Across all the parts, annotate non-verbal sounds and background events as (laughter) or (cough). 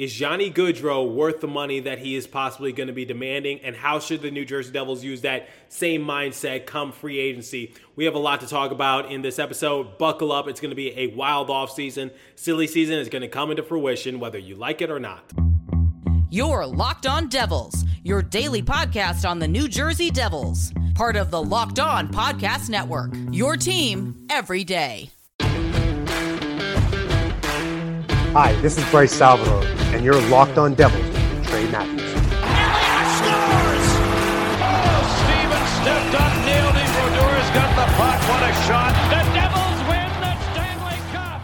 Is Johnny Gaudreau worth the money that he is possibly going to be demanding? And how should the New Jersey Devils use that same mindset come free agency? We have a lot to talk about in this episode. Buckle up. It's going to be a wild offseason. Silly season is going to come into fruition, whether you like it or not. You're Locked On Devils, your daily podcast on the New Jersey Devils, part of the Locked On Podcast Network. Your team every day. Hi, this is Bryce Salvador, and you're locked on Devils with Trey Matthews. Elliott scores! Steven stepped up, nailed him. Brodeur's got the puck. What a shot. The Devils win the Stanley Cup.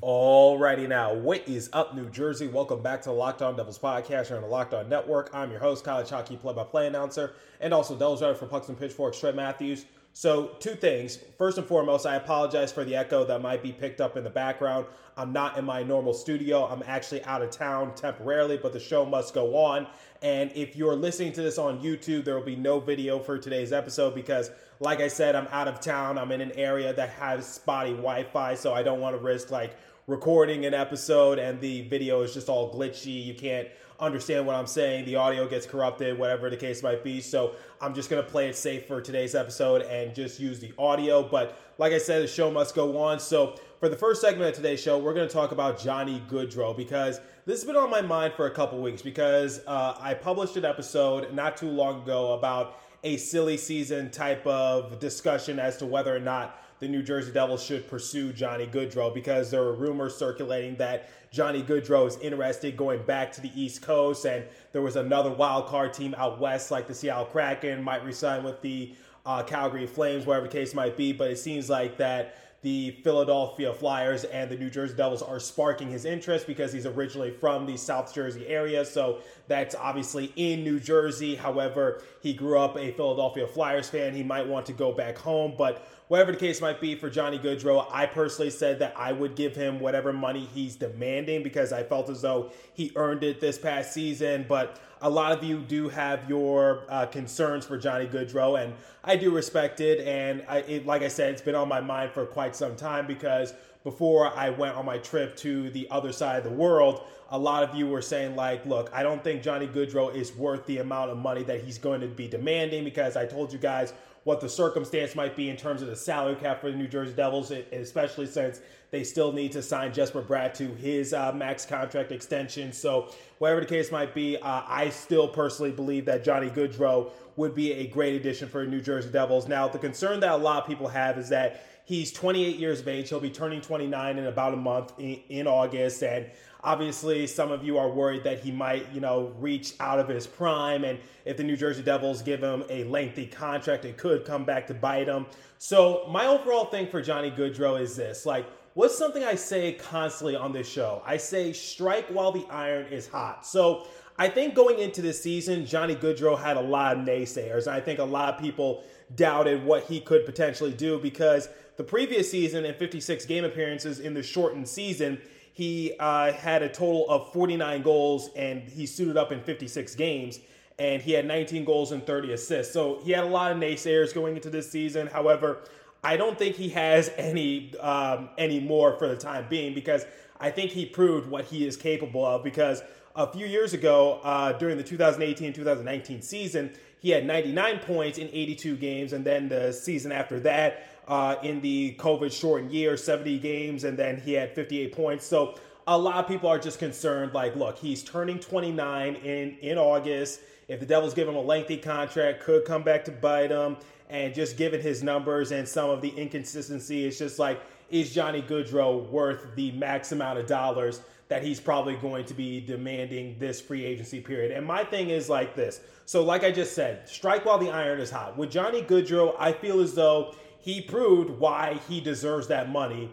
Alrighty now, what is up, New Jersey? Welcome back to the Locked On Devils podcast here on the Locked On Network. I'm your host, college hockey play-by-play announcer, and also Devils writer for Pucks and Pitchforks, Trey Matthews. So, two things. First and foremost, I apologize for the echo that might be picked up in the background. I'm not in my normal studio. I'm actually out of town temporarily, but the show must go on. And if you're listening to this on YouTube, there will be no video for today's episode because, like I said, I'm out of town. I'm in an area that has spotty Wi Fi, so I don't want to risk like recording an episode and the video is just all glitchy. You can't understand what I'm saying. The audio gets corrupted, whatever the case might be. So I'm just going to play it safe for today's episode and just use the audio. But like I said, the show must go on. So for the first segment of today's show, we're going to talk about Johnny Gaudreau because this has been on my mind for a couple weeks because uh, I published an episode not too long ago about a silly season type of discussion as to whether or not the New Jersey Devils should pursue Johnny Gaudreau because there were rumors circulating that Johnny Gaudreau is interested going back to the East Coast, and there was another wild card team out west, like the Seattle Kraken, might resign with the uh, Calgary Flames, whatever the case might be. But it seems like that the Philadelphia Flyers and the New Jersey Devils are sparking his interest because he's originally from the South Jersey area. So that's obviously in New Jersey. However, he grew up a Philadelphia Flyers fan. He might want to go back home, but whatever the case might be for Johnny Gaudreau, I personally said that I would give him whatever money he's demanding because I felt as though he earned it this past season. But a lot of you do have your uh, concerns for Johnny Gaudreau, and I do respect it. And I, it, like I said, it's been on my mind for quite some time because before I went on my trip to the other side of the world, a lot of you were saying, like, look, I don't think Johnny Gaudreau is worth the amount of money that he's going to be demanding because I told you guys what the circumstance might be in terms of the salary cap for the New Jersey Devils, especially since they still need to sign Jesper Bratt to his uh, max contract extension. So, whatever the case might be, uh, I still personally believe that Johnny Gaudreau would be a great addition for the New Jersey Devils. Now, the concern that a lot of people have is that he's 28 years of age. He'll be turning 29 in about a month in, in August. And Obviously, some of you are worried that he might, you know, reach out of his prime. And if the New Jersey Devils give him a lengthy contract, it could come back to bite him. So, my overall thing for Johnny Gaudreau is this like, what's something I say constantly on this show? I say, strike while the iron is hot. So, I think going into this season, Johnny Gaudreau had a lot of naysayers. I think a lot of people doubted what he could potentially do because the previous season and 56 game appearances in the shortened season, he uh, had a total of 49 goals and he suited up in 56 games and he had 19 goals and 30 assists. So he had a lot of naysayers going into this season. However, I don't think he has any um, any more for the time being because I think he proved what he is capable of. Because a few years ago, uh, during the 2018-2019 season, he had 99 points in 82 games, and then the season after that, uh, in the COVID shortened year, 70 games, and then he had 58 points. So a lot of people are just concerned like, look, he's turning 29 in, in August. If the Devils give him a lengthy contract, could come back to bite him. And just given his numbers and some of the inconsistency, it's just like, is Johnny Gaudreau worth the max amount of dollars that he's probably going to be demanding this free agency period? And my thing is like this. So, like I just said, strike while the iron is hot. With Johnny Gaudreau, I feel as though he proved why he deserves that money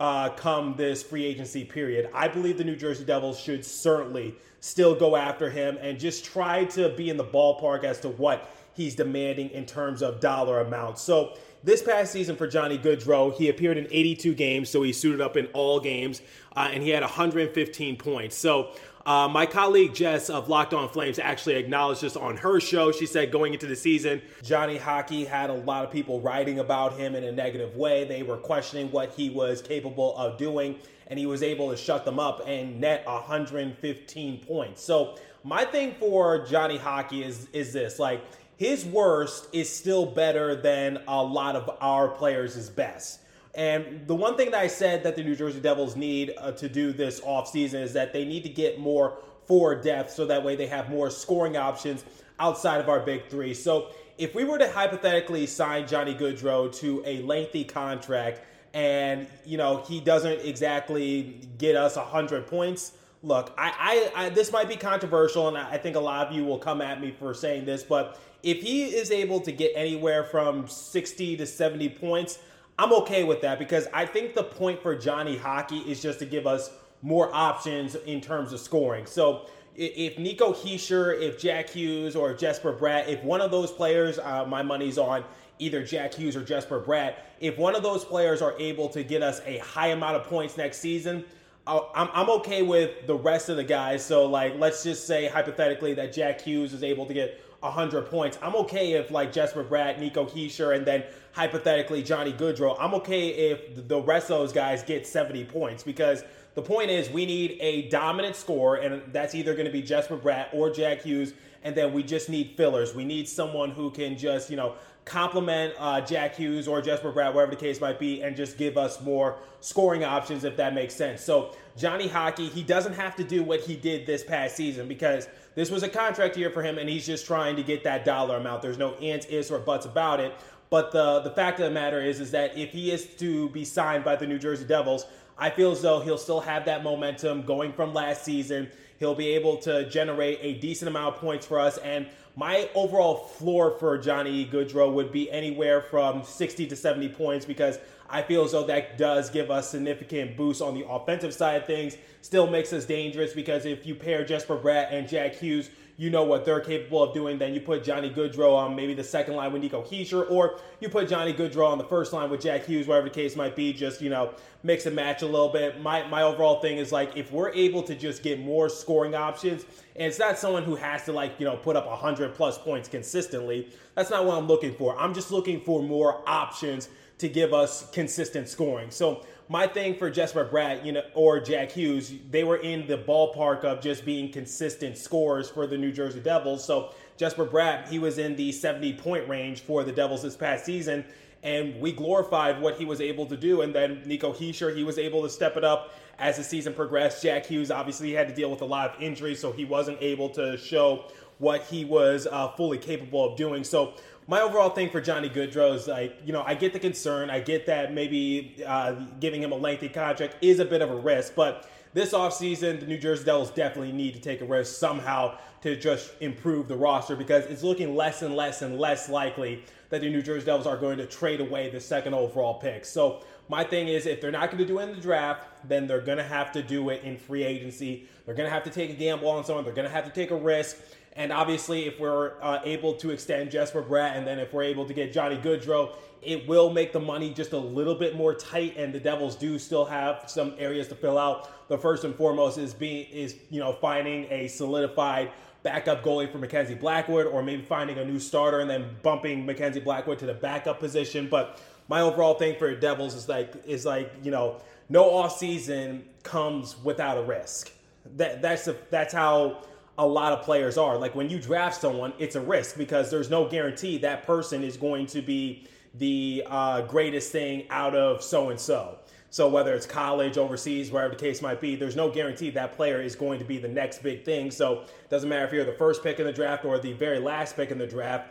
uh, come this free agency period. I believe the New Jersey Devils should certainly still go after him and just try to be in the ballpark as to what he's demanding in terms of dollar amount. So this past season for Johnny Gaudreau, he appeared in 82 games, so he suited up in all games, uh, and he had 115 points. So Uh, my colleague Jess of Locked On Flames actually acknowledged this on her show. She said going into the season, Johnny Hockey had a lot of people writing about him in a negative way. They were questioning what he was capable of doing, and he was able to shut them up and net 115 points. So my thing for Johnny Hockey is is this like his worst is still better than a lot of our players' best. And the one thing that I said that the New Jersey Devils need uh, to do this offseason is that they need to get more forward depth so that way they have more scoring options outside of our big three. So if we were to hypothetically sign Johnny Gaudreau to a lengthy contract and, you know, he doesn't exactly get us 100 points, look, I, I, I this might be controversial and I think a lot of you will come at me for saying this, but if he is able to get anywhere from 60 to 70 points, I'm okay with that because I think the point for Johnny Hockey is just to give us more options in terms of scoring. So if Nico Hischier, if Jack Hughes, or Jesper Bratt, if one of those players, uh, my money's on either Jack Hughes or Jesper Bratt, if one of those players are able to get us a high amount of points next season, uh, I'm, I'm okay with the rest of the guys. So, like, let's just say hypothetically that Jack Hughes is able to get 100 points. I'm okay if like Jesper Bratt, Nico Hischier, and then hypothetically Johnny Gaudreau, I'm okay if the rest of those guys get 70 points because the point is we need a dominant score, and that's either going to be Jesper Bratt or Jack Hughes, and then we just need fillers. We need someone who can just you know complement uh, Jack Hughes or Jesper Bratt, whatever the case might be, and just give us more scoring options if that makes sense. So Johnny Hockey, he doesn't have to do what he did this past season because this was a contract year for him, and he's just trying to get that dollar amount. There's no ands, ifs, or buts about it. But the the fact of the matter is, is that if he is to be signed by the New Jersey Devils, I feel as though he'll still have that momentum going from last season. He'll be able to generate a decent amount of points for us. And my overall floor for Johnny Gaudreau would be anywhere from 60 to 70 points because I feel as though that does give us significant boost on the offensive side of things. Still makes us dangerous because if you pair Jesper Bratt and Jack Hughes, you know what they're capable of doing. Then you put Johnny Gaudreau on maybe the second line with Nico Hischier, or you put Johnny Gaudreau on the first line with Jack Hughes, whatever the case might be. Just you know, mix and match a little bit. My my overall thing is like if we're able to just get more scoring options, and it's not someone who has to like you know put up hundred plus points consistently. That's not what I'm looking for. I'm just looking for more options to give us consistent scoring. So my thing for Jesper Bratt, you know, or Jack Hughes, they were in the ballpark of just being consistent scores for the New Jersey Devils. So Jesper Bratt, he was in the 70 point range for the Devils this past season, and we glorified what he was able to do. And then Nico Hischier, he was able to step it up as the season progressed. Jack Hughes obviously had to deal with a lot of injuries, so he wasn't able to show what he was uh, fully capable of doing. So my overall thing for Johnny Gaudreau is like, you know, I get the concern. I get that maybe uh, giving him a lengthy contract is a bit of a risk, but this offseason, the New Jersey Devils definitely need to take a risk somehow to just improve the roster because it's looking less and less and less likely that the New Jersey Devils are going to trade away the second overall pick. So my thing is, if they're not going to do it in the draft, then they're going to have to do it in free agency. They're going to have to take a gamble on someone. They're going to have to take a risk. And obviously, if we're uh, able to extend Jesper Bratt, and then if we're able to get Johnny Gaudreau, it will make the money just a little bit more tight. And the Devils do still have some areas to fill out. The first and foremost is being is you know finding a solidified backup goalie for Mackenzie Blackwood, or maybe finding a new starter and then bumping Mackenzie Blackwood to the backup position. But my overall thing for Devils is like is like you know no off season comes without a risk. That that's a, that's how a lot of players are. Like when you draft someone, it's a risk because there's no guarantee that person is going to be the uh, greatest thing out of so and so. So whether it's college, overseas, wherever the case might be, there's no guarantee that player is going to be the next big thing. So it doesn't matter if you're the first pick in the draft or the very last pick in the draft.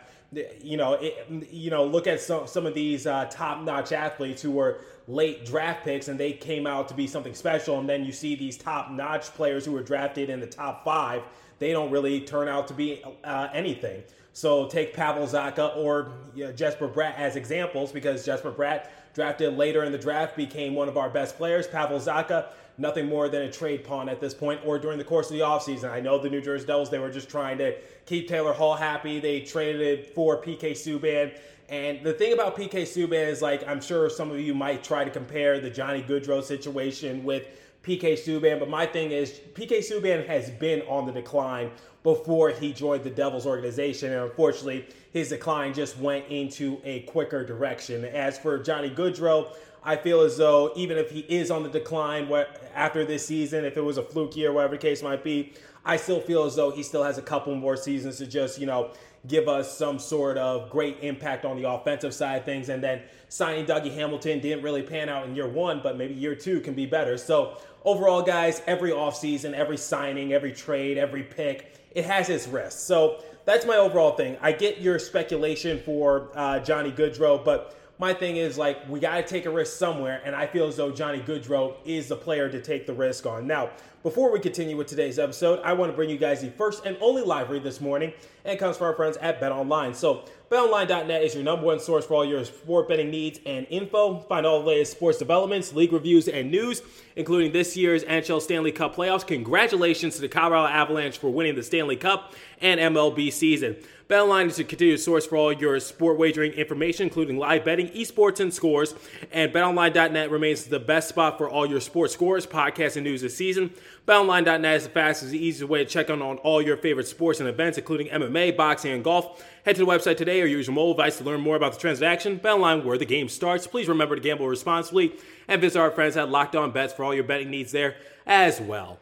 You know, it, you know, look at some some of these uh, top-notch athletes who were late draft picks and they came out to be something special, and then you see these top-notch players who were drafted in the top five they don't really turn out to be uh, anything. So take Pavel Zacha or you know, Jesper Bratt as examples because Jesper Bratt, drafted later in the draft, became one of our best players. Pavel Zacha, nothing more than a trade pawn at this point or during the course of the offseason. I know the New Jersey Devils, they were just trying to keep Taylor Hall happy. They traded for PK Subban. And the thing about PK Subban is like, I'm sure some of you might try to compare the Johnny Gaudreau situation with PK Subban. But my thing is, PK Subban has been on the decline before he joined the Devils organization. And unfortunately, his decline just went into a quicker direction. As for Johnny Gaudreau, I feel as though even if he is on the decline after this season, if it was a fluke year, whatever the case might be, I still feel as though he still has a couple more seasons to just, you know, give us some sort of great impact on the offensive side of things. And then signing Dougie Hamilton didn't really pan out in year one, but maybe year two can be better. So overall, guys, every offseason, every signing, every trade, every pick, it has its risks. So that's my overall thing. I get your speculation for uh, Johnny Gaudreau, but my thing is like we got to take a risk somewhere, and I feel as though Johnny Gaudreau is the player to take the risk on. Now, before we continue with today's episode, I want to bring you guys the first and only live read this morning, and comes from our friends at BetOnline. So, BetOnline.net is your number one source for all your sport betting needs and info. Find all the latest sports developments, league reviews, and news, including this year's NHL Stanley Cup playoffs. Congratulations to the Colorado Avalanche for winning the Stanley Cup and MLB season. BetOnline is your continued source for all your sport wagering information, including live betting, esports, and scores. And BetOnline.net remains the best spot for all your sports scores, podcasts, and news this season. BetOnline.net is the fastest easiest way to check on, on all your favorite sports and events, including MMA, boxing, and golf. Head to the website today or use your mobile device to learn more about the transaction. BetOnline, where the game starts. Please remember to gamble responsibly and visit our friends at Locked On Bets for all your betting needs there as well.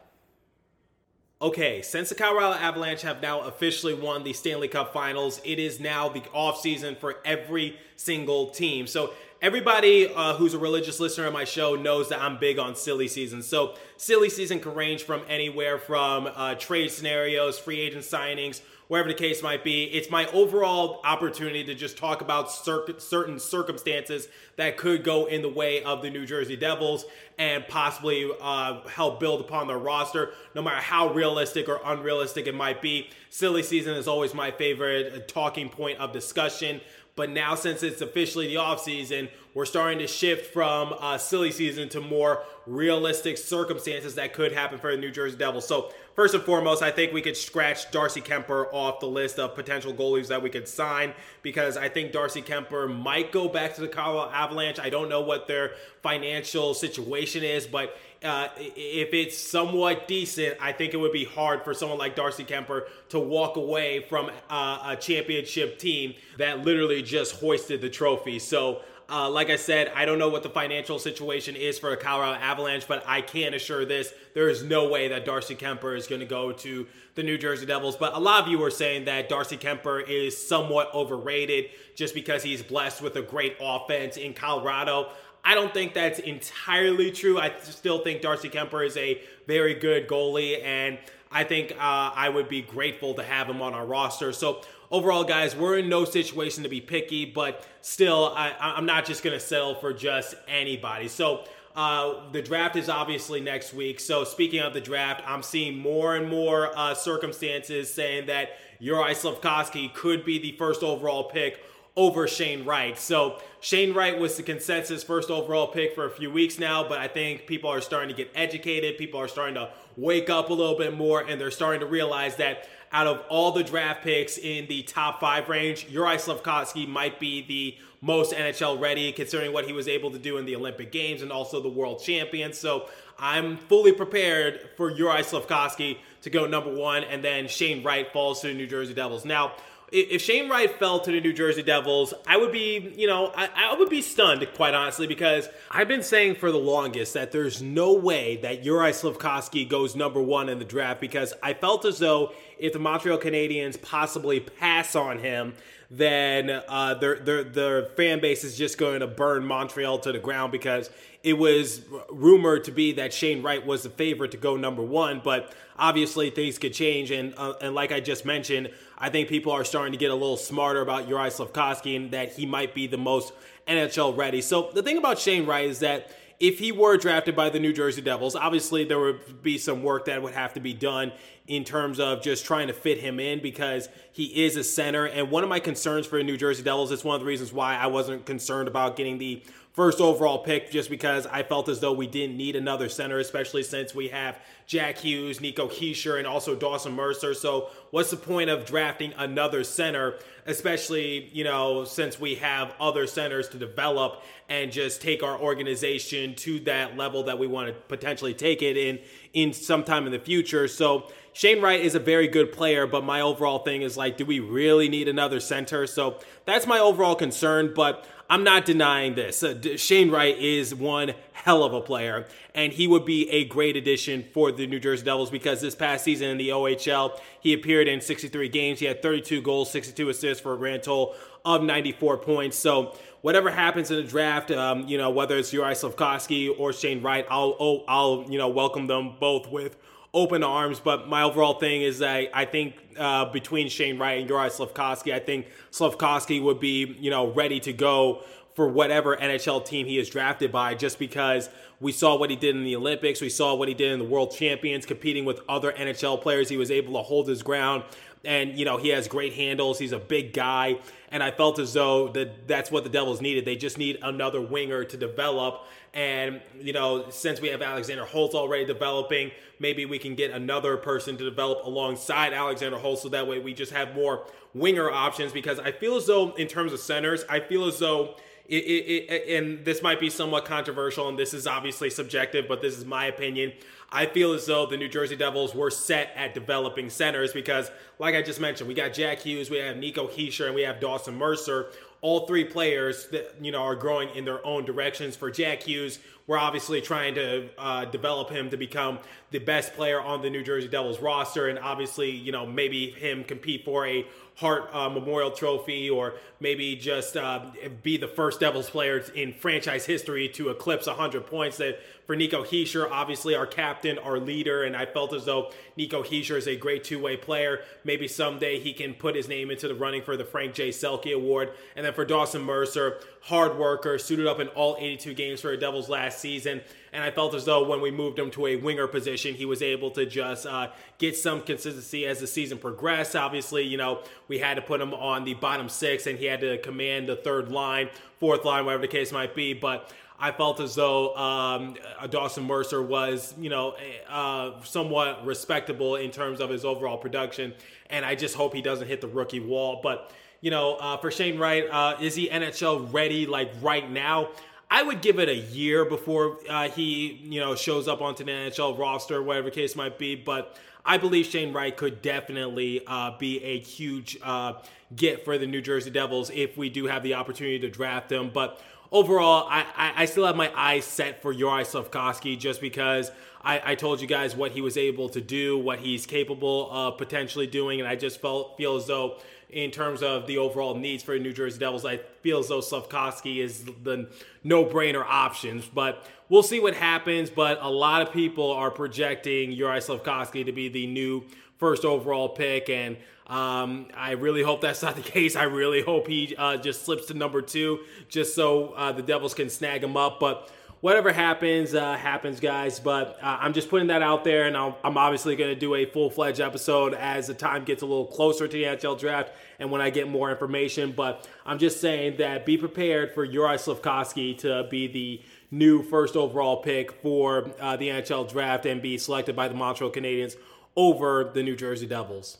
Okay, since the Colorado Avalanche have now officially won the Stanley Cup Finals, it is now the offseason for every single team. So everybody uh, who's a religious listener of my show knows that I'm big on silly season. So silly season can range from anywhere from uh, trade scenarios, free agent signings, wherever the case might be. It's my overall opportunity to just talk about cir- certain circumstances that could go in the way of the New Jersey Devils and possibly uh, help build upon their roster, no matter how realistic or unrealistic it might be. Silly season is always my favorite talking point of discussion. But now, since it's officially the offseason, we're starting to shift from uh, silly season to more realistic circumstances that could happen for the New Jersey Devils. So, first and foremost, I think we could scratch Darcy Kuemper off the list of potential goalies that we could sign because I think Darcy Kuemper might go back to the Colorado Avalanche. I don't know what their financial situation is, but uh, if it's somewhat decent, I think it would be hard for someone like Darcy Kuemper to walk away from uh, a championship team that literally just hoisted the trophy. So, uh, like I said, I don't know what the financial situation is for the Colorado Avalanche, but I can assure this: there is no way that Darcy Kuemper is going to go to the New Jersey Devils. But a lot of you are saying that Darcy Kuemper is somewhat overrated just because he's blessed with a great offense in Colorado. I don't think that's entirely true. I still think Darcy Kuemper is a very good goalie, and I think uh, I would be grateful to have him on our roster. So overall, guys, we're in no situation to be picky, but still, I, I'm not just going to settle for just anybody. So uh, the draft is obviously next week. So speaking of the draft, I'm seeing more and more uh, circumstances saying that Juraj Slafkovsky could be the first overall pick over Shane Wright. So Shane Wright was the consensus first overall pick for a few weeks now, but I think people are starting to get educated. People are starting to wake up a little bit more, and they're starting to realize that out of all the draft picks in the top five range, Juraj Slafkovsky might be the most NHL ready, considering what he was able to do in the Olympic Games and also the World Champions. So I'm fully prepared for Juraj Slafkovsky to go number one, and then Shane Wright falls to the New Jersey Devils. Now, if Shane Wright fell to the New Jersey Devils, I would be, you know, I, I, would be stunned, quite honestly, because I've been saying for the longest that there's no way that Juraj Slafkovsky goes number one in the draft because I felt as though if the Montreal Canadiens possibly pass on him, then uh, their, their, their fan base is just going to burn Montreal to the ground because it was rumored to be that Shane Wright was the favorite to go number one, but obviously things could change. And, uh, and like I just mentioned, I think people are starting to get a little smarter about Juraj Slafkovsky and that he might be the most NHL ready. So the thing about Shane Wright is that if he were drafted by the New Jersey Devils, obviously there would be some work that would have to be done in terms of just trying to fit him in because he is a center. And one of my concerns for the New Jersey Devils, it's one of the reasons why I wasn't concerned about getting the first overall pick just because I felt as though we didn't need another center, especially since we have Jack Hughes, Nico Hischier, and also Dawson Mercer. So, what's the point of drafting another center, especially, you know, since we have other centers to develop and just take our organization to that level that we want to potentially take it in in sometime in the future. So, Shane Wright is a very good player, but my overall thing is like, do we really need another center? So, that's my overall concern, but I'm not denying this. Uh, Shane Wright is one hell of a player, and he would be a great addition for the New Jersey Devils because this past season in the OHL, he appeared in 63 games. He had 32 goals, 62 assists for a grand total of 94 points. So, whatever happens in the draft, um, you know, whether it's Uri Slafkovsky or Shane Wright, I'll, oh, I'll, you know, welcome them both with open arms. But my overall thing is that I think uh, between Shane Wright and Uri Slafkovsky, I think Slafkovsky would be, you know, ready to go for whatever NHL team he is drafted by, just because we saw what he did in the Olympics, we saw what he did in the World Champions, competing with other NHL players. He was able to hold his ground, and you know he has great handles. He's a big guy, and I felt as though that that's what the Devils needed. They just need another winger to develop. And you know, since we have Alexander Holtz already developing, maybe we can get another person to develop alongside Alexander Holtz, so that way we just have more winger options. Because I feel as though, in terms of centers, I feel as though it, it, it, and this might be somewhat controversial, and this is obviously subjective, but this is my opinion. I feel as though the New Jersey Devils were set at developing centers because, like I just mentioned, we got Jack Hughes, we have Nico Hischier, and we have Dawson Mercer. All three players that you know are growing in their own directions. For Jack Hughes, we're obviously trying to uh, develop him to become the best player on the New Jersey Devils roster, and obviously, you know, maybe him compete for a Hart uh, Memorial Trophy, or maybe just uh, be the first Devils player in franchise history to eclipse 100 points. That for Nico Hischier, obviously our captain, our leader, and I felt as though Nico Hischier is a great two-way player. Maybe someday he can put his name into the running for the Frank J. Selke Award. And then for Dawson Mercer, hard worker, suited up in all 82 games for the Devils last season. And I felt as though when we moved him to a winger position, he was able to just uh, get some consistency as the season progressed. Obviously, you know, we had to put him on the bottom six and he had to command the third line, fourth line, whatever the case might be. But I felt as though um, Dawson Mercer was, you know, uh, somewhat respectable in terms of his overall production. And I just hope he doesn't hit the rookie wall. But, you know, uh, for Shane Wright, uh, is he NHL ready like right now? I would give it a year before uh, he, you know, shows up onto the NHL roster, whatever case might be. But I believe Shane Wright could definitely uh, be a huge uh, get for the New Jersey Devils if we do have the opportunity to draft him. But overall, I, I, I still have my eyes set for Uri Slafkovsky just because I, I, told you guys what he was able to do, what he's capable of potentially doing, and I just felt feel as though in terms of the overall needs for the New Jersey Devils. I feel as though Slafkovsky is the no-brainer options, but we'll see what happens. But a lot of people are projecting Uri Slafkovsky to be the new first overall pick, and um, I really hope that's not the (laughs) case. I really hope he uh, just slips to number two, just so uh, the Devils can snag him up. But whatever happens, uh, happens, guys. But uh, I'm just putting that out there, and i am obviously going to do a full fledged episode as the time gets a little closer to the NHL draft and when I get more information. But I'm just saying that be prepared for Uri Slafkovsky to be the new first overall pick for uh, the NHL draft and be selected by the Montreal Canadiens over the New Jersey Devils.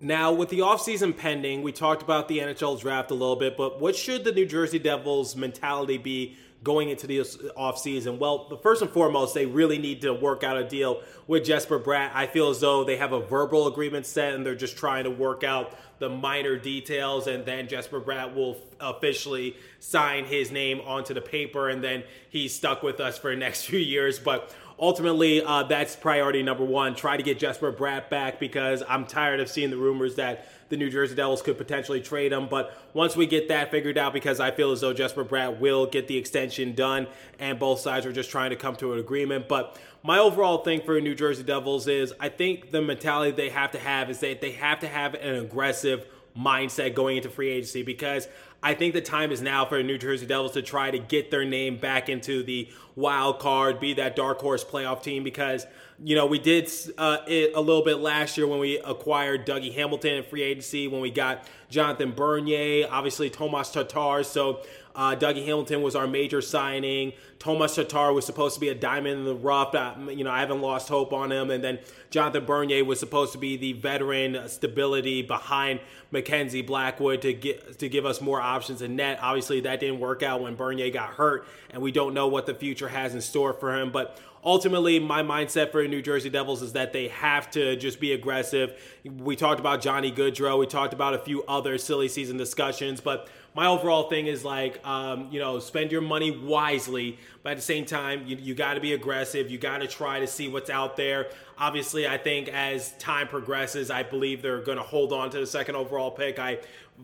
Now, with the offseason pending, we talked about the NHL draft a little bit, but what should the New Jersey Devils mentality be going into the offseason? Well, first and foremost, they really need to work out a deal with Jesper Bratt. I feel as though they have a verbal agreement set and they're just trying to work out the minor details, and then Jesper Bratt will officially sign his name onto the paper, and then he's stuck with us for the next (laughs) few years. But ultimately, uh, that's priority number one. Try to get Jesper Bratt back because I'm tired of seeing the rumors that the New Jersey Devils could potentially trade him. But once we get that figured out, because I feel as though Jesper Bratt will get the extension done, and both sides are just trying to come to an agreement. But my overall thing for New Jersey Devils is I think the mentality they have to have is that they have to have an aggressive mindset going into free agency because I think the time is now for the New Jersey Devils to try to get their name back into the wild card, be that dark horse playoff team because you know we did uh, it a little bit last year when we acquired Dougie Hamilton in free agency, when we got Jonathan Bernier, obviously Tomas Tatar. So uh, Dougie Hamilton was our major signing. Tomas Tatar was supposed to be a diamond in the rough. Uh, you know, I haven't lost hope on him. And then Jonathan Bernier was supposed to be the veteran stability behind Mackenzie Blackwood to get to give us more options in net. Obviously, that didn't work out when Bernier got hurt, and we don't know what the future has in store for him. But ultimately, my mindset for New Jersey Devils is that they have to just be aggressive. We talked about Johnny Gaudreau. We talked about a few other silly season discussions, but my overall thing is like, um, you know, spend your money wisely, but at the same time, you, you got to be aggressive. You got to try to see what's out there. Obviously, I think as time progresses, I believe they're going to hold on to the second overall pick. I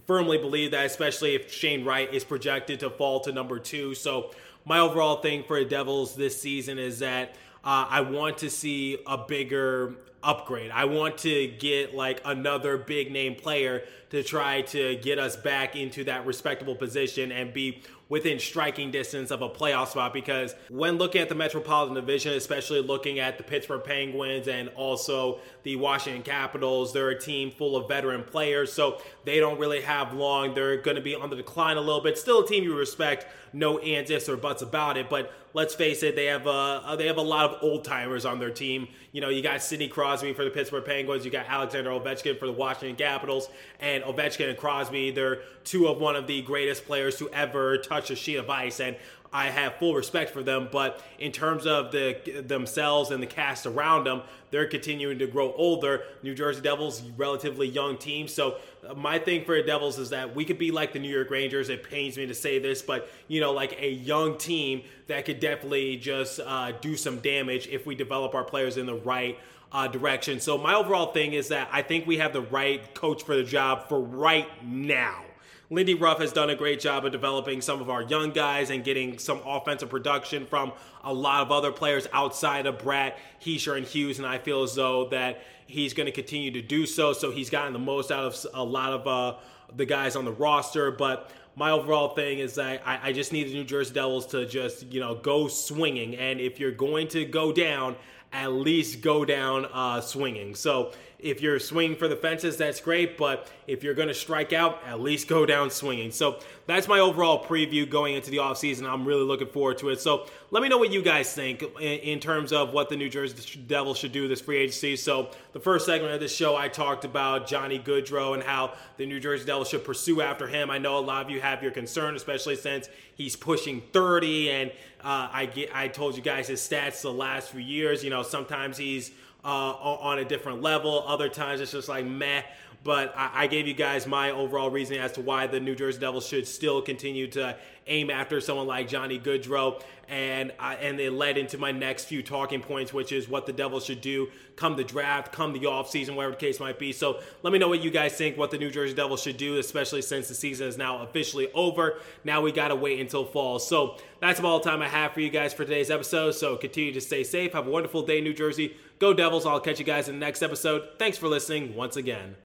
firmly believe that, especially if Shane Wright is projected to fall to number two. So, my overall thing for the Devils this season is that uh, I want to see a bigger upgrade. I want to get like another big name player to try to get us back into that respectable position and be within striking distance of a playoff spot because when looking at the Metropolitan Division, especially looking at the Pittsburgh Penguins and also the Washington Capitals, they're a team full of veteran players, so they don't really have long. They're going to be on the decline a little bit. Still a team you respect, no ands, ifs, or buts about it, but let's face it, they have a, they have a lot of old timers on their team. You know, you got Sidney Crosby for the Pittsburgh Penguins, you got Alexander Ovechkin for the Washington Capitals, and Ovechkin and Crosby, they're two of one of the greatest players to ever touch sheet of ice. And I have full respect for them, but in terms of the themselves and the cast around them, they're continuing to grow older. New Jersey Devils, relatively young team. So uh, my thing for the Devils is that we could be like the New York Rangers. It pains me to say this, but you know, like a young team that could definitely just uh, do some damage if we develop our players in the right uh, direction. So my overall thing is that I think we have the right coach for the job for right now. Lindy Ruff has done a great job of developing some of our young guys and getting some offensive production from a lot of other players outside of Bratt, Hischier, and Hughes. And I feel as though that he's going to continue to do so. So he's gotten the most out of a lot of uh, the guys on the roster. But my overall thing is that I, I just need the New Jersey Devils to just, you know, go swinging. And if you're going to go down, at least go down uh, swinging. So if you're swinging for the fences, that's great. But if you're going to strike out, at least go down swinging. So that's my overall preview going into the offseason. I'm really looking forward to it. So let me know what you guys think in, in terms of what the New Jersey Devils should do this free agency. So the first segment of this show, I talked about Johnny Gaudreau and how the New Jersey Devils should pursue after him. I know a lot of you have your concern, especially since he's pushing 30 and uh, I get I told you guys his stats the last few years. You know, sometimes he's uh, on a different level. Other times it's just like meh. But I, I, gave you guys my overall reasoning as to why the New Jersey Devils should still continue to aim after someone like Johnny Gaudreau, And I, and it led into my next few talking points, which is what the Devils should do come the draft, come the offseason, whatever the case might be. So let me know what you guys think, what the New Jersey Devils should do, especially since the season is now officially over. Now we got to wait until fall. So that's about all the time I have for you guys for today's episode. So continue to stay safe. Have a wonderful day, New Jersey. Go Devils. I'll catch you guys in the next episode. Thanks for listening once again.